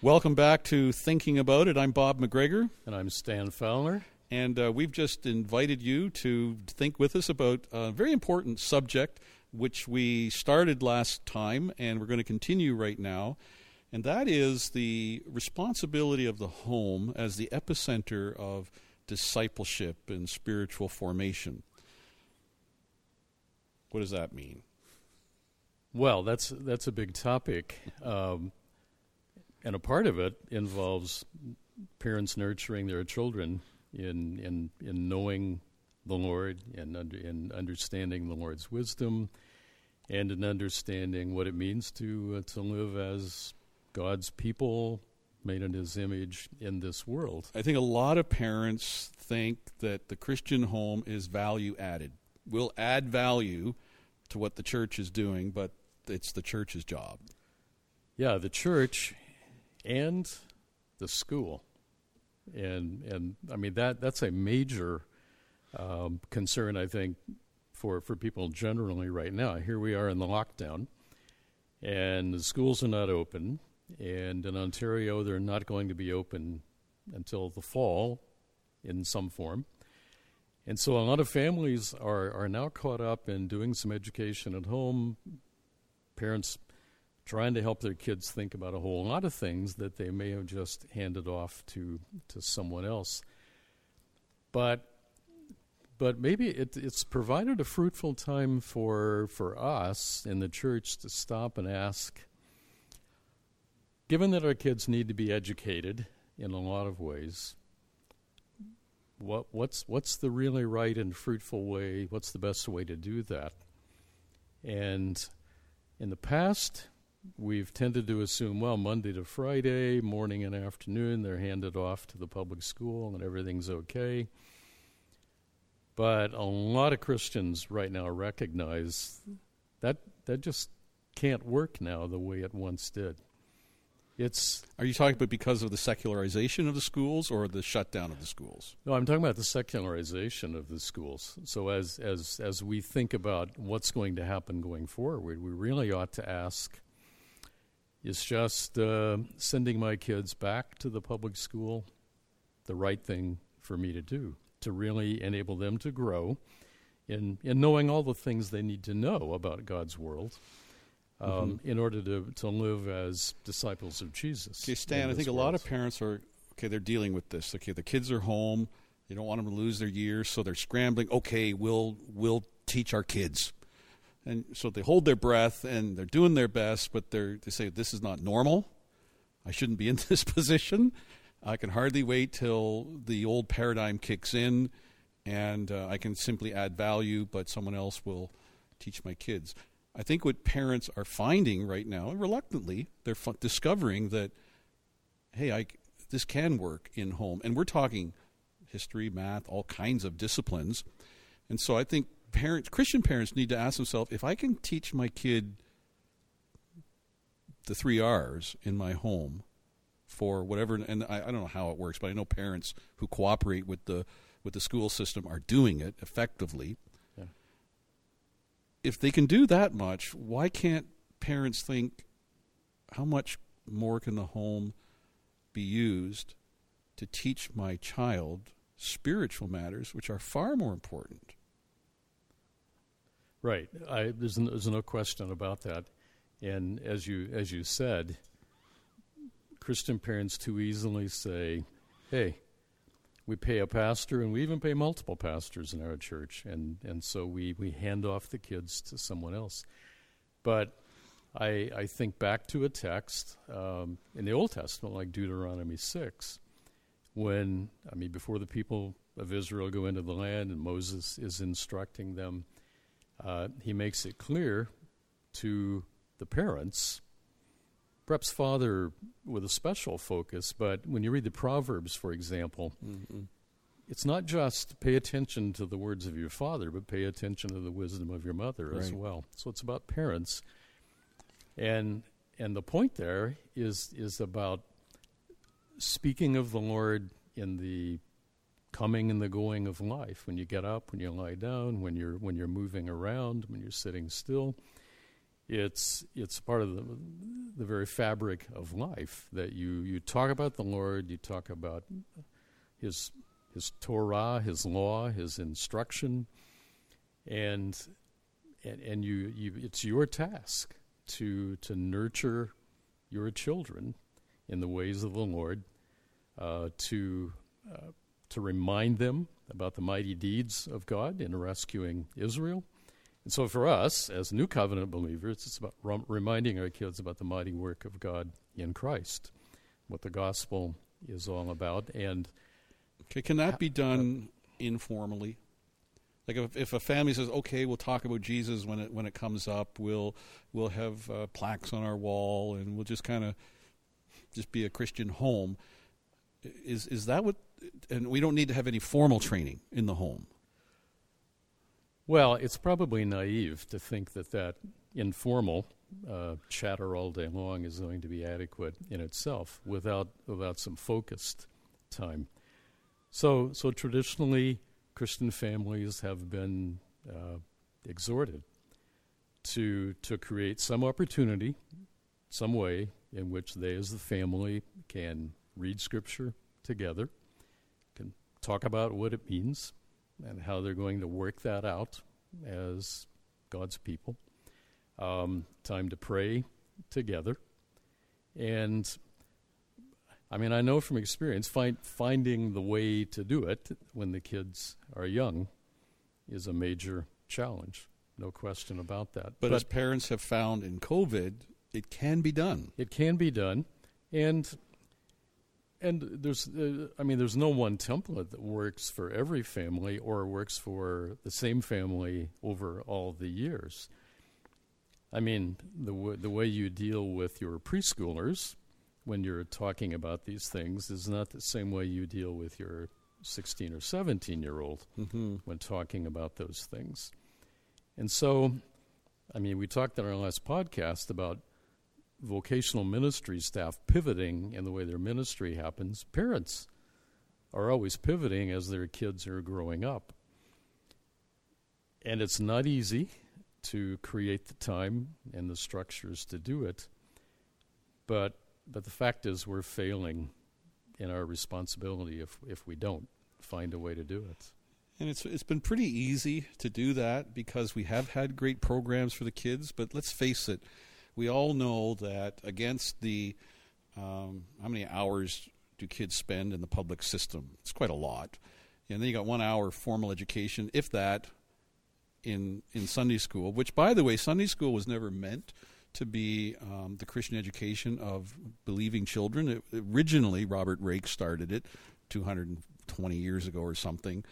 Welcome back to Thinking About It. I'm Bob McGregor. And I'm Stan Fowler. And uh, we've just invited you to think with us about a very important subject, which we started last time and we're going to continue right now. And that is the responsibility of the home as the epicenter of discipleship and spiritual formation. What does that mean? Well, that's that's a big topic, um, and a part of it involves parents nurturing their children in in in knowing the Lord and under, in understanding the Lord's wisdom, and in understanding what it means to uh, to live as God's people made in His image in this world. I think a lot of parents think that the Christian home is value added. We'll add value to what the church is doing, but it's the church's job. Yeah, the church and the school, and and I mean that that's a major um, concern I think for for people generally right now. Here we are in the lockdown, and the schools are not open, and in Ontario they're not going to be open until the fall, in some form. And so a lot of families are, are now caught up in doing some education at home, parents trying to help their kids think about a whole lot of things that they may have just handed off to, to someone else. But but maybe it, it's provided a fruitful time for for us in the church to stop and ask given that our kids need to be educated in a lot of ways what what's what's the really right and fruitful way? What's the best way to do that? And in the past, we've tended to assume, well, Monday to Friday, morning and afternoon, they're handed off to the public school and everything's okay. But a lot of Christians right now recognize that that just can't work now the way it once did. It's Are you talking about because of the secularization of the schools or the shutdown of the schools? No, I'm talking about the secularization of the schools. So as as as we think about what's going to happen going forward, we really ought to ask is just uh, sending my kids back to the public school the right thing for me to do to really enable them to grow in in knowing all the things they need to know about God's world um, mm-hmm. in order to, to live as disciples of Jesus. Okay, Stan, I think a lot of parents are, okay, they're dealing with this. Okay, the kids are home. They don't want them to lose their years, so they're scrambling. Okay, we'll, we'll teach our kids. And so they hold their breath and they're doing their best, but they're, they say, this is not normal. I shouldn't be in this position. I can hardly wait till the old paradigm kicks in and uh, I can simply add value, but someone else will teach my kids. I think what parents are finding right now, reluctantly, they're f- discovering that, hey, I, this can work in home. And we're talking history, math, all kinds of disciplines. And so I think parents, Christian parents need to ask themselves if I can teach my kid the three R's in my home for whatever, and I, I don't know how it works, but I know parents who cooperate with the with the school system are doing it effectively if they can do that much, why can't parents think how much more can the home be used to teach my child spiritual matters, which are far more important? Right. I, there's, no, there's no question about that. And as you as you said, Christian parents too easily say, "Hey, we pay a pastor, and we even pay multiple pastors in our church, and and so we we hand off the kids to someone else. But I I think back to a text um, in the Old Testament, like Deuteronomy six, when I mean before the people of Israel go into the land, and Moses is instructing them, uh, he makes it clear to the parents perhaps father with a special focus, but when you read the Proverbs, for example, mm-hmm. it's not just pay attention to the words of your father, but pay attention to the wisdom of your mother right. as well. So it's about parents. And and the point there is is about speaking of the Lord in the coming and the going of life. When you get up, when you lie down, when you're when you're moving around, when you're sitting still it's it's part of the the very fabric of life that you you talk about the Lord, you talk about his his Torah, his law, his instruction, and and, and you, you it's your task to to nurture your children in the ways of the Lord, uh, to uh, to remind them about the mighty deeds of God in rescuing Israel. And so, for us as New Covenant believers, it's about reminding our kids about the mighty work of God in Christ, what the gospel is all about, and Okay, can that be done informally? Like if, if a family says, "Okay, we'll talk about Jesus when it when it comes up. We'll we'll have uh, plaques on our wall, and we'll just kind of just be a Christian home." Is is that what? And we don't need to have any formal training in the home. Well, it's probably naive to think that that informal uh, chatter all day long is going to be adequate in itself without without some focused time. So, so traditionally, Christian families have been uh, exhorted to to create some opportunity, some way in which they, as the family, can read Scripture together, can talk about what it means, and how they're going to work that out as God's people. Um, time to pray together, and I mean, I know from experience, find, finding the way to do it when the kids are young is a major challenge. No question about that. But, but as parents have found in COVID, it can be done. It can be done, and and there's uh, I mean, there's no one template that works for every family or works for the same family over all the years. I mean, the w- the way you deal with your preschoolers when you're talking about these things is not the same way you deal with your 16 or 17 year old mm-hmm. when talking about those things. And so, I mean, we talked in our last podcast about vocational ministry staff pivoting in the way their ministry happens. Parents are always pivoting as their kids are growing up. And it's not easy to create the time and the structures to do it. But but the fact is, we're failing in our responsibility if if we don't find a way to do it. And it's it's been pretty easy to do that because we have had great programs for the kids. But let's face it, we all know that against the um, how many hours do kids spend in the public system? It's quite a lot. And then you got one hour formal education, if that, in in Sunday school. Which, by the way, Sunday school was never meant to be um, the Christian education of believing children. It, originally, Robert Raikes started it 220 years ago or something.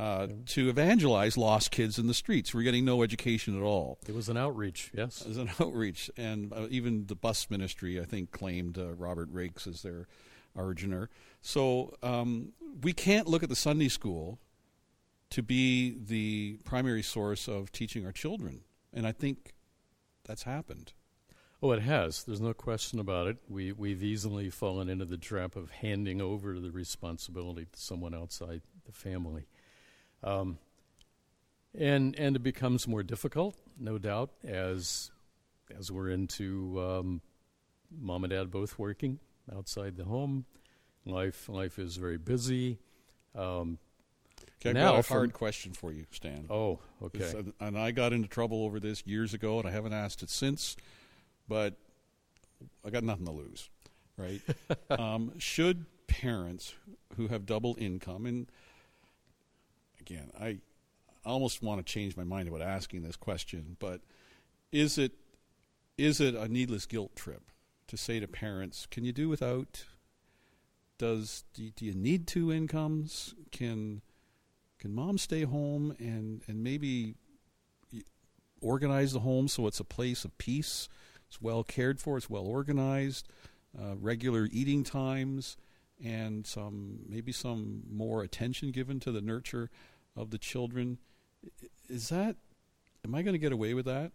Uh, to evangelize lost kids in the streets. We're getting no education at all. It was an outreach, yes. It was an outreach. And uh, even the bus ministry, I think, claimed uh, Robert Raikes as their originator. So um, we can't look at the Sunday school to be the primary source of teaching our children. And I think that's happened. Oh, it has. There's no question about it. We we've easily fallen into the trap of handing over the responsibility to someone outside the family, um, and and it becomes more difficult, no doubt, as as we're into um, mom and dad both working outside the home. Life life is very busy. Um, okay, I've now got a hard question for you, Stan. Oh, okay. And I got into trouble over this years ago, and I haven't asked it since but I got nothing to lose, right? um, should parents who have double income, and again, I almost want to change my mind about asking this question, but is it is it a needless guilt trip to say to parents, "Can you do without?" Does do you, do you need two incomes? Can can mom stay home and and maybe organize the home so it's a place of peace it's well cared for. It's well organized. Uh, regular eating times, and some maybe some more attention given to the nurture of the children. Is that? Am I going to get away with that?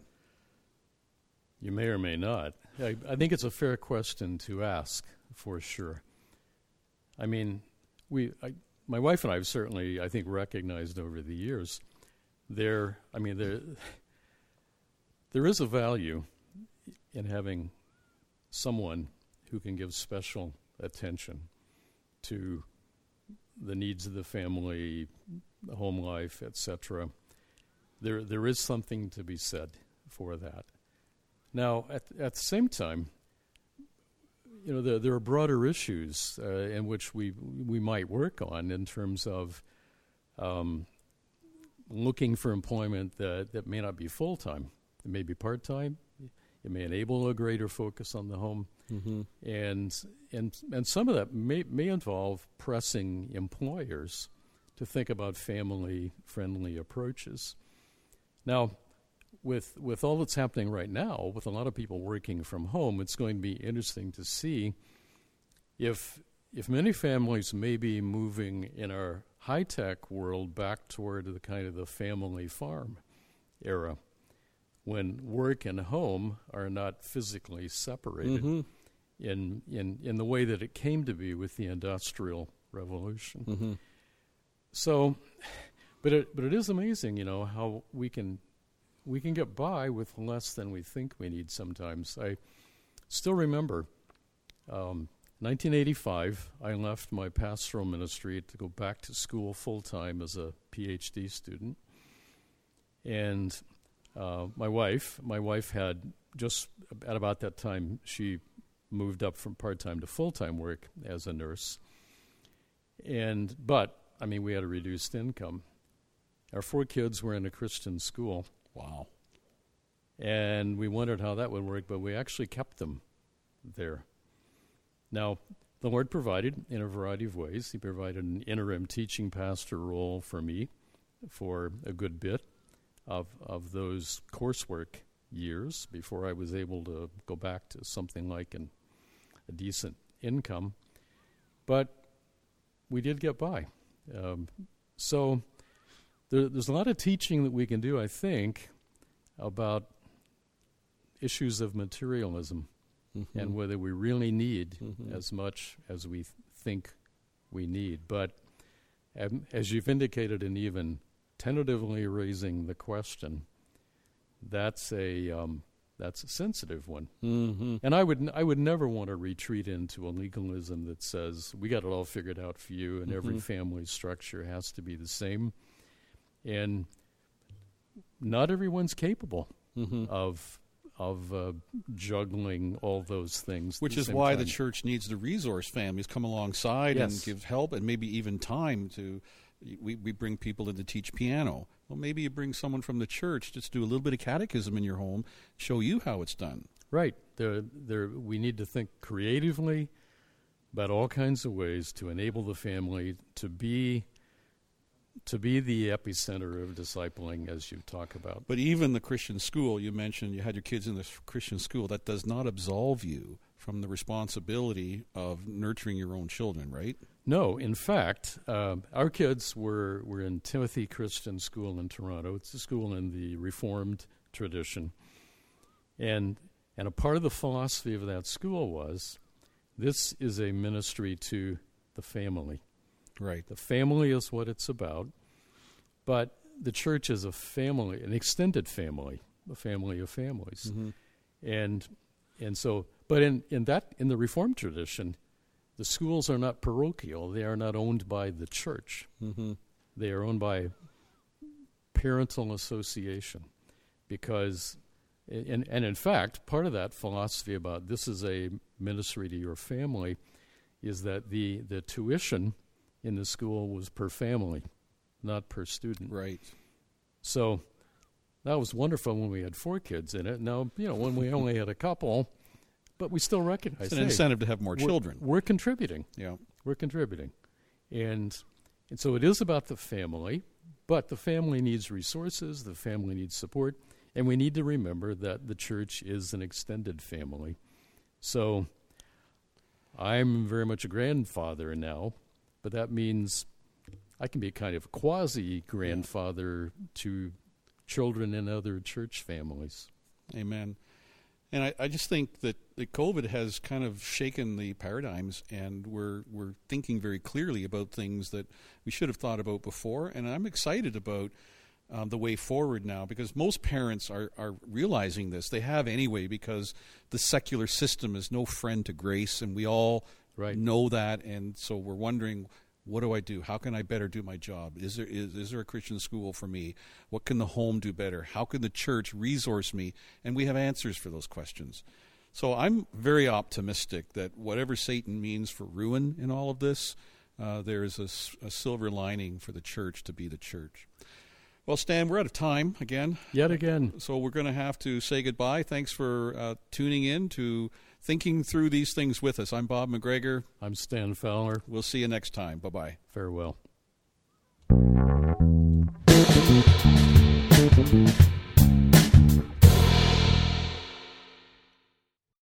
You may or may not. I, I think it's a fair question to ask for sure. I mean, we, I, my wife and I have certainly, I think, recognized over the years there. I mean, there, there is a value in having someone who can give special attention to the needs of the family, the home life, etc. There, there is something to be said for that. Now, at, at the same time, you know, there, there are broader issues uh, in which we we might work on in terms of um, looking for employment that, that may not be full time. It may be part time. It may enable a greater focus on the home, Mm-hmm. and and and some of that may may involve pressing employers to think about family friendly approaches. Now, with with all that's happening right now, with a lot of people working from home, it's going to be interesting to see if if many families may be moving in our high tech world back toward the kind of the family farm era when work and home are not physically separated Mm-hmm. In, in, in the way that it came to be with the Industrial Revolution. Mm-hmm. So, but it, but it is amazing, you know, how we can we can get by with less than we think we need sometimes. I still remember um, 1985, I left my pastoral ministry to go back to school full time as a PhD student. And uh, my wife, my wife had just at about that time, she moved up from part time to full time work as a nurse. And, but, I mean, we had a reduced income. Our four kids were in a Christian school, Wow. and we wondered how that would work, but we actually kept them there. Now, the Lord provided in a variety of ways. He provided an interim teaching pastor role for me for a good bit of, of those coursework years before I was able to go back to something like an, a decent income. But we did get by. Um, so there, there's a lot of teaching that we can do, I think, about issues of materialism Mm-hmm. and whether we really need Mhm. as much as we th- think we need. But um, as you've indicated, in even tentatively raising the question, that's a um, that's a sensitive one. Mm-hmm. And I would n- I would never want to retreat into a legalism that says we got it all figured out for you, and every Mhm. family structure has to be the same. And not everyone's capable Mm-hmm. of of uh, juggling all those things. Which is why the church needs to resource families, come alongside and give help, and maybe even time to. We, we bring people in to teach piano. Well, maybe you bring someone from the church just do a little bit of catechism in your home, show you how it's done. Right. There, there. We need to think creatively about all kinds of ways to enable the family to be to be the epicenter of discipling, as you talk about. But even the Christian school, you mentioned you had your kids in the Christian school, that does not absolve you from the responsibility of nurturing your own children, right? No, in fact, um, our kids were were in Timothy Christian School in Toronto. It's a school in the Reformed tradition, and and a part of the philosophy of that school was, this is a ministry to the family. Right. The family is what it's about, but the church is a family, an extended family, a family of families, Mm-hmm. and and so. But in in that in the Reformed tradition, the schools are not parochial; they are not owned by the church. Mm-hmm. They are owned by parental association, because. And, and in fact, part of that philosophy about this is a ministry to your family is that the, the tuition in the school was per family, not per student. Right. So that was wonderful when we had four kids in it. Now, you know, when we only had a couple, but we still recognize It's an hey, incentive to have more we're- children. We're contributing. Yeah. We're contributing. And and so it is about the family, but the family needs resources, the family needs support, and we need to remember that the church is an extended family. So I'm very much a grandfather now, but that means I can be a kind of quasi grandfather to children in other church families. Amen. And I, I just think that, that COVID has kind of shaken the paradigms, and we're we're thinking very clearly about things that we should have thought about before. And I'm excited about um, the way forward now because most parents are, are realizing this. They have anyway because the secular system is no friend to grace, and we all Right. know that. And so we're wondering, what do I do? How can I better do my job? Is there is, is there a Christian school for me? What can the home do better? How can the church resource me? And we have answers for those questions. So I'm very optimistic that whatever Satan means for ruin in all of this, uh, there is a silver lining for the church to be the church. Well, Stan, we're out of time again, Yet again, so we're going to have to say goodbye. Thanks for uh, tuning in to thinking through these things with us. I'm Bob McGregor. I'm Stan Fowler. We'll see you next time. Bye bye. Farewell.